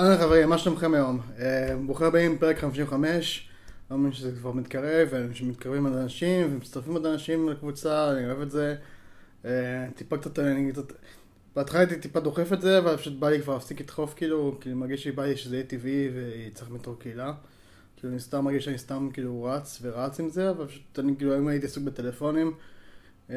אהלן חברים, מה שלומכם היום? אה, ברוכים הבאים, פרק 55, לא מאמין שזה כבר מתקרב, שמתקרבים עוד אנשים ומצטרפים עוד אנשים לקבוצה, אני אוהב את זה. אה, טיפה קצת, אני קצת, בהתחלה הייתי טיפה דוחף את זה, אבל פשוט בא לי כבר להפסיק לדחוף כאילו, כי אני מרגיש שבא לי שזה יהיה טבעי ויצטרך מתור קהילה. כאילו אני סתם מרגיש שאני סתם כאילו רץ ורץ עם זה, אבל פשוט אני כאילו היום הייתי עסוק בטלפונים, אה,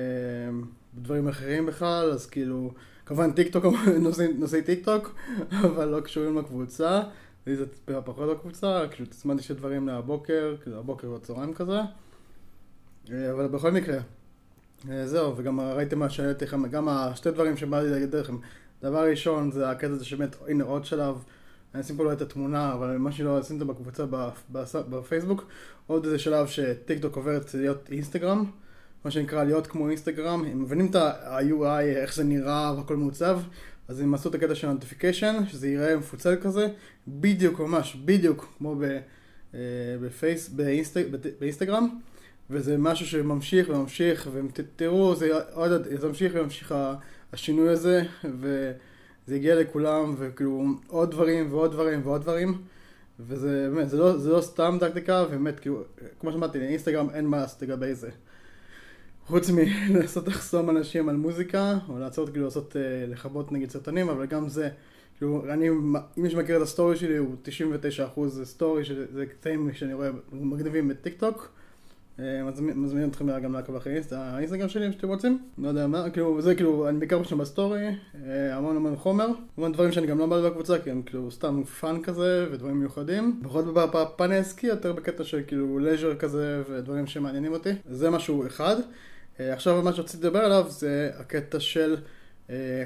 בדברים אחרים בכלל, אז כאילו... כמובן טיק טוק, נושאי טיק טוק, אבל לא קשורים לקבוצה. לי זה טיפה פחות לקבוצה, כאילו תצמדתי שתי דברים לבוקר, כאילו הבוקר והצהריים כזה. אה, אבל בכל מקרה, אה, זהו, וגם ראיתם מה שהעליתי לכם, גם השתי דברים שבא לי להגיד לכם. דבר ראשון זה הקטע הזה שבאמת, הנה עוד שלב, אני אשים פה לא את התמונה, אבל מה שלא עשיתם בקבוצה בפייסבוק, עוד איזה שלב שטיק טוק עוברת להיות אינסטגרם. מה שנקרא להיות כמו אינסטגרם, הם מבינים את ה-UI, איך זה נראה והכל מעוצב, אז הם עשו את הקטע של notification, שזה ייראה מפוצל כזה, בדיוק ממש, בדיוק כמו אה, בפייס, באינסט, באינסטגרם, וזה משהו שממשיך וממשיך, ותראו, זה, זה ממשיך וממשיך השינוי הזה, וזה הגיע לכולם, וכאילו עוד דברים ועוד דברים ועוד דברים. וזה באמת, זה לא, זה לא סתם טקטיקה, ובאמת, כאילו, כמו שאמרתי, לאינסטגרם אין מה לעשות לגבי זה. חוץ מלנסות לחסום אנשים על מוזיקה, או לעצור כאילו לעשות, אה, לכבות נגיד סרטונים, אבל גם זה, כאילו, אני, אם מי שמכיר את הסטורי שלי, הוא 99% סטורי, שזה קטעים שאני רואה מגניבים בטיק טוק. אה, מזמין אתכם גם לעקוב אחרי האינסטגרם שלי אם שאתם רוצים, לא יודע מה, כאילו, זה כאילו, אני בעיקר שם בסטורי, אה, המון המון חומר, המון דברים שאני גם לא בא בקבוצה, כי הם כאילו סתם fun כזה ודברים מיוחדים, פחות בפן העסקי, יותר בקטע של כאילו leisure כזה ודברים שמעניינים אותי, זה משהו אחד. אה, עכשיו מה שרציתי לדבר עליו זה הקטע של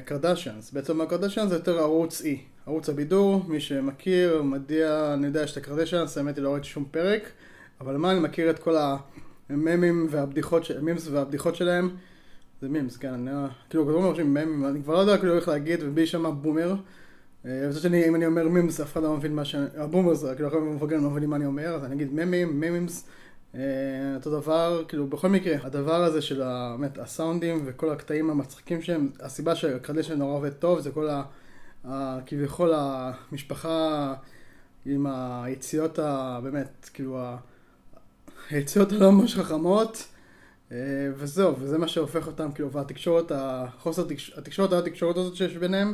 קרדשיאנס. בעצם הקרדשיאנס זה יותר ערוץ E, ערוץ הבידור, מי שמכיר, מדיע, אני יודע שיש את הקרדשיאנס, האמת היא לא ראיתי שום פרק, אבל מה, אני מכיר את כל הממים והבדיחות, המימס והבדיחות שלהם. זה מימס, כן, אני כאילו, כתוב מרשים מימים, אני כבר לא יודע כאילו איך להגיד, ובי שם בומר. אה, וזה שאני, אם אני אומר מימס, אף אחד לא מבין מה ש... הבומר זה, כאילו, הרבה מפגרים לא מבינים מה אני אומר, אז אני אגיד מימים, מימס. אה, אותו דבר, כאילו בכל מקרה, הדבר הזה של באמת הסאונדים וכל הקטעים המצחיקים שהם, הסיבה שהקרדשן נורא עובד טוב זה כל ה... כביכול המשפחה עם היציאות ה... באמת, כאילו היציאות הלא ממש חכמות אה, וזהו, וזה מה שהופך אותם, כאילו, והתקשורת, החוסר, התקשורת, התקשורת הזאת שיש ביניהם,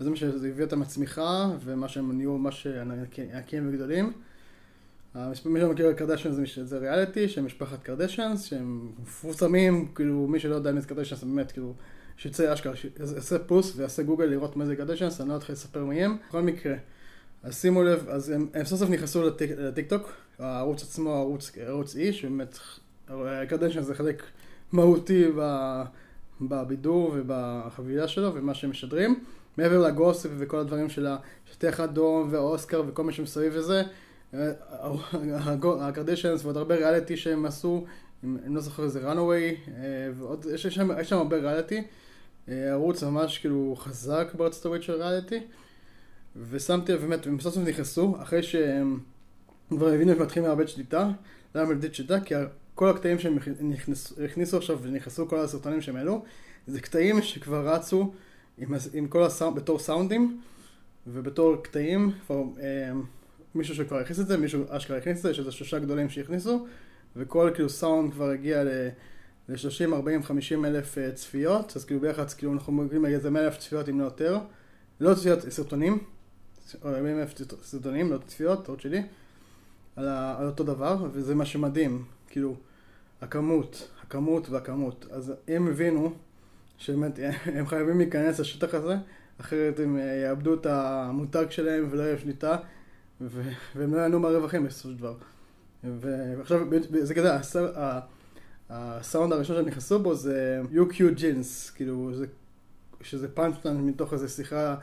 וזה מה שהביא אותם לצמיחה, ומה שהם נהיו ממש ענקיים וגדולים. מי שלא מכיר קרדשיאנס זה, זה ריאליטי של משפחת קרדשיאנס שהם מפורסמים, כאילו מי שלא יודע מי זה קרדשיאנס באמת כאילו שיצא אשכרה, שיעשה פוס ויעשה גוגל לראות מה זה קרדשיאנס, אני לא אתחיל לספר מי הם. בכל מקרה, אז שימו לב, אז הם, הם סוף סוף נכנסו לטיק, לטיק טוק, הערוץ עצמו ערוץ, ערוץ E, שבאמת קרדשיאנס זה חלק מהותי בבידור ובחבילה שלו ומה שהם משדרים. מעבר לגוסף וכל הדברים של השטיח אדום ואוסקר וכל מה שמסביב לזה. הקרדישנס ועוד הרבה ריאליטי שהם עשו, אני לא זוכר איזה ראנווי, ועוד, יש שם, יש שם הרבה ריאליטי, אה, ערוץ ממש כאילו חזק בארצות הברית של ריאליטי, ושמתי לב באמת, הם סוף נכנסו, אחרי שהם כבר הבינו שמתחילים לאבד שליטה, למה לאבד שליטה? כי כל הקטעים שהם הכניסו עכשיו ונכנסו כל הסרטונים שהם העלו, זה קטעים שכבר רצו עם, עם כל הסאונד, בתור סאונדים ובתור קטעים, כבר... אה, מישהו שכבר הכניס את זה, מישהו אשכרה הכניס את זה, יש איזה שלושה גדולים שהכניסו, וכל כאילו סאונד כבר הגיע ל-30, 40, 50 אלף אה, צפיות, אז כאילו ביחד, כאילו אנחנו מגיעים לאיזה 100 אלף צפיות אם לא יותר, לא צפיות, סרטונים, או 40 אלף סרטונים, לא צפיות, טעות שלי, על, ה, על אותו דבר, וזה מה שמדהים, כאילו, הכמות, הכמות והכמות, אז הם הבינו שבאמת הם חייבים להיכנס לשטח הזה, אחרת הם אה, יאבדו את המותג שלהם ולא יהיה שליטה. והם לא יענו מהרווחים בסופו של דבר. ועכשיו, זה כזה, הסאונד הראשון שהם נכנסו בו זה UQ ג'ינס, כאילו, זה, שזה פאנצ'לן מתוך איזו שיחה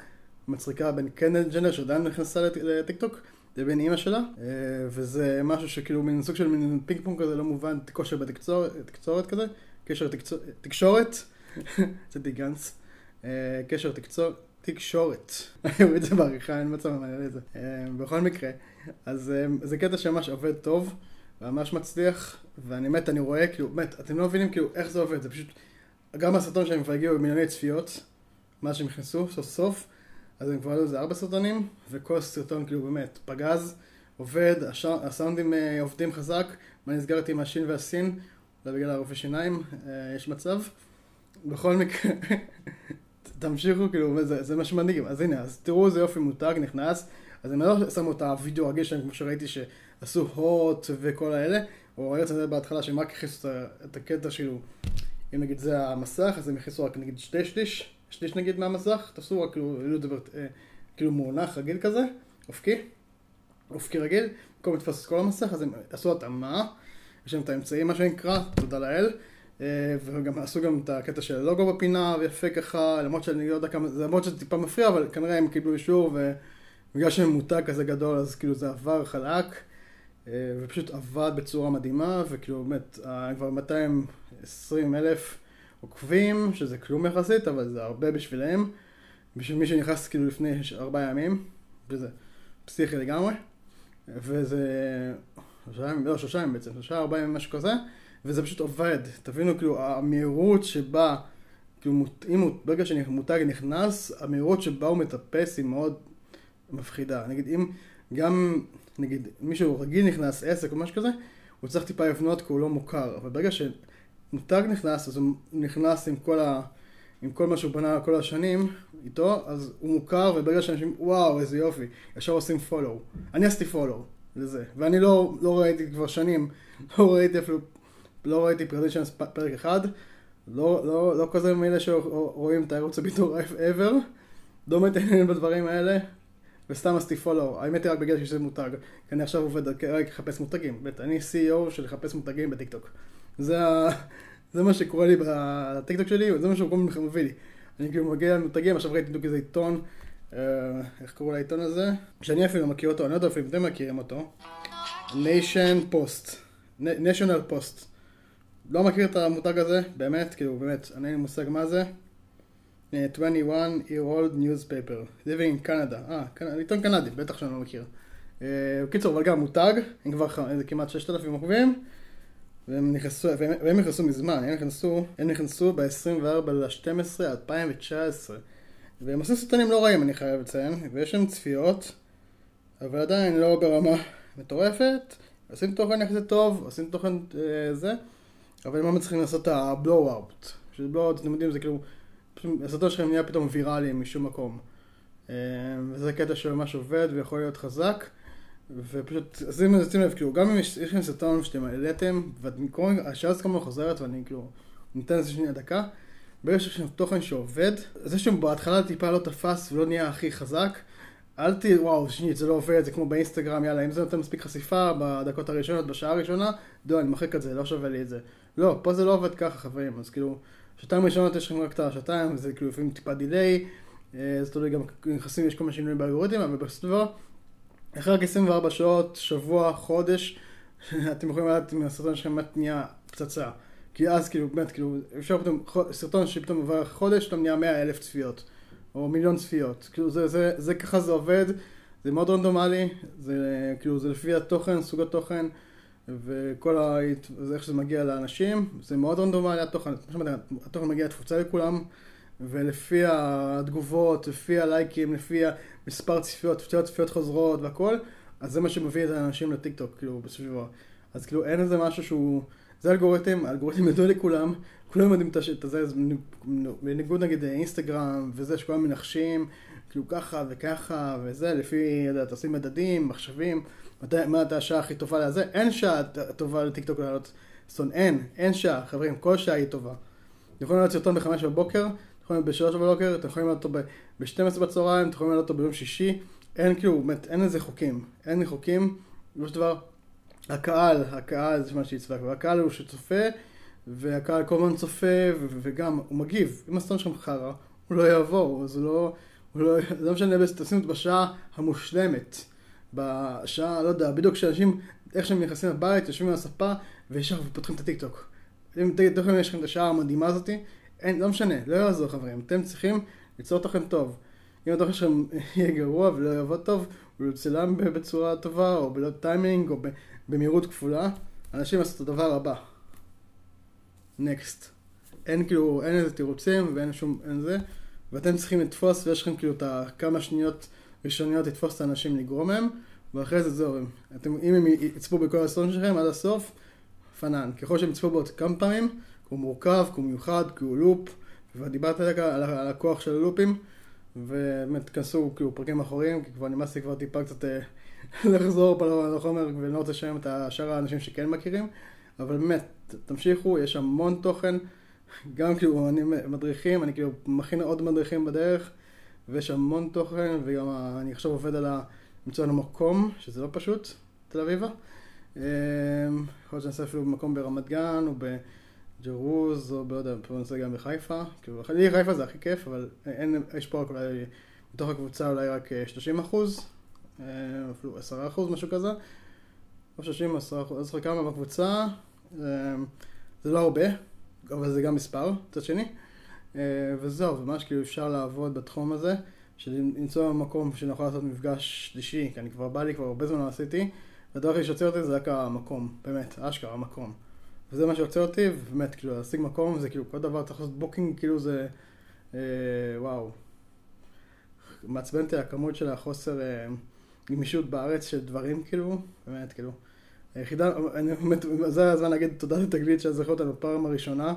מצחיקה בין קנדל ג'נר שעדיין נכנסה לטיק טוק. לבין אימא שלה, אה, וזה משהו שכאילו מין סוג של מין פינג פונג כזה לא מובן, כושר בתקשורת כזה, קשר תקשורת, יצאתי גנץ, אה, קשר תקשורת, תקשורת. אני את זה בעריכה, אין מצב למלא את זה. אה, בכל מקרה, אז אה, זה קטע שממש עובד טוב, וממש מצליח, ואני מת, אני רואה, כאילו, באמת, אתם לא מבינים כאילו איך זה עובד, זה פשוט, גם הסרטון שלהם כבר הגיעו במיליוני צפיות, מאז שהם נכנסו, סוף סוף, אז הם כבר עלו איזה ארבע סרטונים, וכל סרטון כאילו באמת פגז, עובד, הסאונדים אה, עובדים חזק, מה נסגרתי עם השין והסין, זה בגלל הרופא שיניים, אה, יש מצב. בכל מקרה, תמשיכו, כאילו, זה, מה שמדהים. אז הנה, אז תראו איזה יופי מותג נכנס, אז הם לא שמו את הווידאו הרגיל שלהם, כמו שראיתי שעשו הוט וכל האלה, או ראיתי את זה בהתחלה שהם רק הכניסו את הקטע כאילו, אם נגיד זה המסך, אז הם הכניסו רק נגיד שתי שליש, שליש נגיד מהמסך, תעשו רק כאילו, אה, כאילו מונח רגיל כזה, אופקי, אופקי רגיל, במקום לתפוס את כל המסך, אז הם עשו התאמה, יש להם את האמצעים מה שנקרא, תודה לאל. אה, וגם עשו גם את הקטע של הלוגו בפינה, ויפה ככה, למרות שאני לא יודע כמה, למרות שזה טיפה מפריע, אבל כנראה הם קיבלו אישור, ובגלל שהם מותג כזה גדול, אז כאילו זה עבר חלק, אה, ופשוט עבד בצורה מדהימה, וכאילו באמת, כבר 220 אלף עוקבים, שזה כלום יחסית, אבל זה הרבה בשבילם, בשביל מי שנכנס כאילו לפני ארבעה ימים, וזה פסיכי לגמרי, וזה, שלושה ימים, לא שלושה ימים בעצם, שלושה ארבעה ימים משהו כזה. וזה פשוט עובד. תבינו, כאילו, המהירות שבה, כאילו, אם ברגע שמותג נכנס, המהירות שבה הוא מטפס היא מאוד מפחידה. נגיד, אם גם, נגיד, מישהו רגיל נכנס, עסק או משהו כזה, הוא צריך טיפה לבנות כי הוא לא מוכר. אבל ברגע שמותג נכנס, אז הוא נכנס עם כל ה... עם כל מה שהוא בנה כל השנים איתו, אז הוא מוכר, וברגע שאנשים, וואו, איזה יופי, ישר עושים פולו. אני עשיתי פולו לזה, ואני לא, לא ראיתי כבר שנים, לא ראיתי אפילו לא ראיתי פרדישנס פרק אחד, לא, לא, לא כזה מאלה שרואים את הערוץ הביטור ever, לא מתעניין בדברים האלה, וסתם עשיתי פולו, האמת היא רק בגלל שזה מותג, כי אני עכשיו עובד רק לחפש מותגים, אני CEO של לחפש מותגים בטיקטוק. זה, זה מה שקורה לי בטיקטוק שלי, וזה מה שהוא מביא לי. אני כאילו מגיע למותגים, עכשיו ראיתי בדיוק איזה עיתון, אה, איך קראו לעיתון הזה? שאני אפילו מכיר אותו, אני לא יודע אפילו אם אתם מכירים אותו. Nation Post, National Post. לא מכיר את המותג הזה, באמת, כאילו, באמת, אין לי מושג מה זה. 21 year old newspaper, living in Canada, אה, עיתון קנדי, בטח שאני לא מכיר. בקיצור, אבל גם מותג, הם כבר כמעט 6,000 עוקבים, והם נכנסו, והם נכנסו מזמן, הם נכנסו, הם נכנסו ב-24 ל-12 2019, והם עושים סרטונים לא רעים, אני חייב לציין, ויש שם צפיות, אבל עדיין לא ברמה מטורפת, עושים תוכן יחסית טוב, עושים תוכן אה, זה. אבל הם לא מצליחים לעשות את ה blow-out. שזה blow-out, אתם יודעים, זה כאילו, הסרטון שלכם נהיה פתאום ויראלי משום מקום. אה, וזה קטע שממש עובד ויכול להיות חזק. ופשוט, אז אם נשים לב, כאילו, גם אם יש לכם סרטון שאתם העליתם, ואתם קוראים, השאלה הזאת כמובן חוזרת, ואני כאילו, ניתן לזה שנייה דקה. ברגע שיש לכם תוכן שעובד, זה שבהתחלה טיפה לא תפס ולא נהיה הכי חזק, אל ת... וואו, שנית, זה לא עובד, זה כמו באינסטגרם, יאללה, אם זה נותן מספיק חשיפה בדקות הראשונות, בשעה הראשונה, לא, אני מחק את זה, לא שווה לי את זה. לא, פה זה לא עובד ככה, חברים, אז כאילו, שעתיים ראשונות יש לכם רק את השעתיים, זה כאילו לפעמים טיפה דיליי, אה, זה תלוי גם נכנסים, יש כל מיני שינויים באלגוריתם, אבל בסופו של דבר, אחרי רק 24 שעות, שבוע, חודש, אתם יכולים לדעת אם הסרטון שלכם באמת נהיה פצצה. כי אז כאילו, באמת, כאילו, אפשר פתאום, סרטון שפתאום עובר חודש, פתאום נהיה 100 אלף צפיות. או מיליון צפיות. כאילו זה, זה, זה ככה זה עובד, זה מאוד רנדומלי, זה כאילו זה לפי התוכן, סוג התוכן וכל ה... זה איך שזה מגיע לאנשים, זה מאוד רנדומלי התוכן, התוכן מגיע תפוצה לכולם ולפי התגובות, לפי הלייקים, לפי המספר צפיות, צפיות, חוזרות והכל, אז זה מה שמביא את האנשים לטיקטוק, כאילו בסביבה. אז כאילו אין איזה משהו שהוא... זה אלגוריתם, האלגוריתם ידוע לכולם, כולם יודעים את זה, בניגוד נגיד אינסטגרם וזה שכולם מנחשים, כאילו ככה וככה וזה, לפי, יודעת, עושים מדדים, מחשבים, מה הייתה השעה הכי טובה לזה, אין שעה טובה לטיקטוק לעלות סטון, אין, אין שעה, חברים, כל שעה היא טובה. יכולים לעלות סרטון בחמש בבוקר, יכולים לעלות בשלוש בבוקר, אתם יכולים לעלות אותו ב-12 בצהריים, אתם יכולים לעלות אותו ביום שישי, אין כאילו, באמת, אין איזה חוקים, אין לי חוקים, בסופו של דבר, הקהל, הקהל זה מה שיצבק, והקהל הוא שצופה, והקהל כל הזמן צופה, וגם הוא מגיב. אם הסטון שלך חרא, הוא לא יעבור, אז לא, הוא לא, זה לא משנה, תשים אותו בשעה המושלמת. בשעה, לא יודע, בדיוק כשאנשים, איך שהם נכנסים לבית, יושבים על הספה, וישר פותחים את הטיקטוק. אם תכף יש לכם את השעה המדהימה הזאתי, אין, לא משנה, לא יעזור חברים, אתם צריכים ליצור תוכן טוב. אם התוכן שלכם יהיה גרוע ולא יעבוד טוב, הוא יצלם בצורה טובה, או בלא טיימינג, או במהירות כפולה, אנשים עשו את הדבר הבא. נקסט. אין כאילו, אין איזה תירוצים ואין שום, אין זה, ואתם צריכים לתפוס, ויש לכם כאילו את הכמה שניות ראשוניות לתפוס את האנשים לגרום מהם, ואחרי זה זהו, אם הם יצפו בכל הסרטון שלכם עד הסוף, פנן. ככל שהם יצפו בו כמה פעמים, הוא מורכב, כי הוא מיוחד, כי הוא לופ, ודיברתי על, על, על הכוח של הלופים, ובאמת תכנסו כאילו פרקים אחוריים, כי כבר נמאס לי כבר טיפה קצת אה, לחזור פה לחומר, ואני לא רוצה לשלם את שאר האנשים שכן מכירים, אבל באמת, תמשיכו, יש המון תוכן, גם כאילו אני מדריכים, אני כאילו מכין עוד מדריכים בדרך, ויש המון תוכן, וגם אני עכשיו עובד על למצוא לנו מקום, שזה לא פשוט, תל אביבה. אמ, יכול להיות שאני אעשה אפילו במקום ברמת גן, או בג'רוז, או בעוד, פה נעשה גם בחיפה. כאילו, לי חיפה זה הכי כיף, אבל אין, יש פה אולי, מתוך הקבוצה אולי רק 30 אה, אחוז, אה, אפילו 10 אחוז, משהו כזה. או 30, 10 אחוז, אז כמה בקבוצה, אמ, זה לא הרבה, אבל זה גם מספר, מצד שני. אה, וזהו, ממש כאילו אפשר לעבוד בתחום הזה, של למצוא מקום שנוכל לעשות מפגש שלישי, כי אני כבר בא לי, כבר הרבה זמן לא עשיתי, והדבר הכי שעוצר אותי זה רק המקום, באמת, אשכרה, המקום. וזה מה שעוצר אותי, ובאמת, כאילו, להשיג מקום זה כאילו, כל דבר צריך לעשות booking, כאילו זה, אה, וואו. מעצבן אותי הכמות של החוסר אה, גמישות בארץ של דברים, כאילו, באמת, כאילו. היחידה, אני באמת, זה הזמן להגיד תודה לתגלית שהזכר אותנו בפעם הראשונה,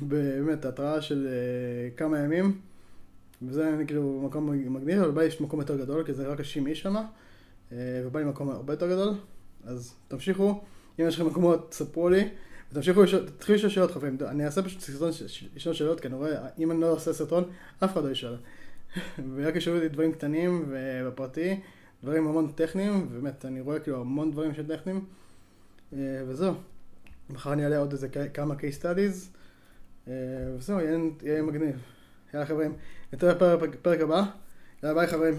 באמת, התראה של uh, כמה ימים, וזה כאילו מקום מגניב, אבל בא לי מקום יותר גדול, כי זה רק 60 איש uh, ובא לי מקום הרבה יותר גדול, אז תמשיכו, אם יש לכם מקומות, תספרו לי, ותמשיכו, תתחילו לשאול שאלות חברים, אני אעשה פשוט סרטון לשאול שאלות, כי אני רואה, אם אני לא אעשה סרטון, אף אחד לא ישאל. ורק ישאלו לי דברים קטנים ובפרטי, דברים המון טכניים, ובאמת, אני רואה כאילו המון דברים של טכניים. אה, וזהו. מחר אני אעלה עוד איזה כמה case studies, אה, וזהו, יהיה מגניב. יאללה חברים, נתראה בפרק הבא. יאללה ביי חברים.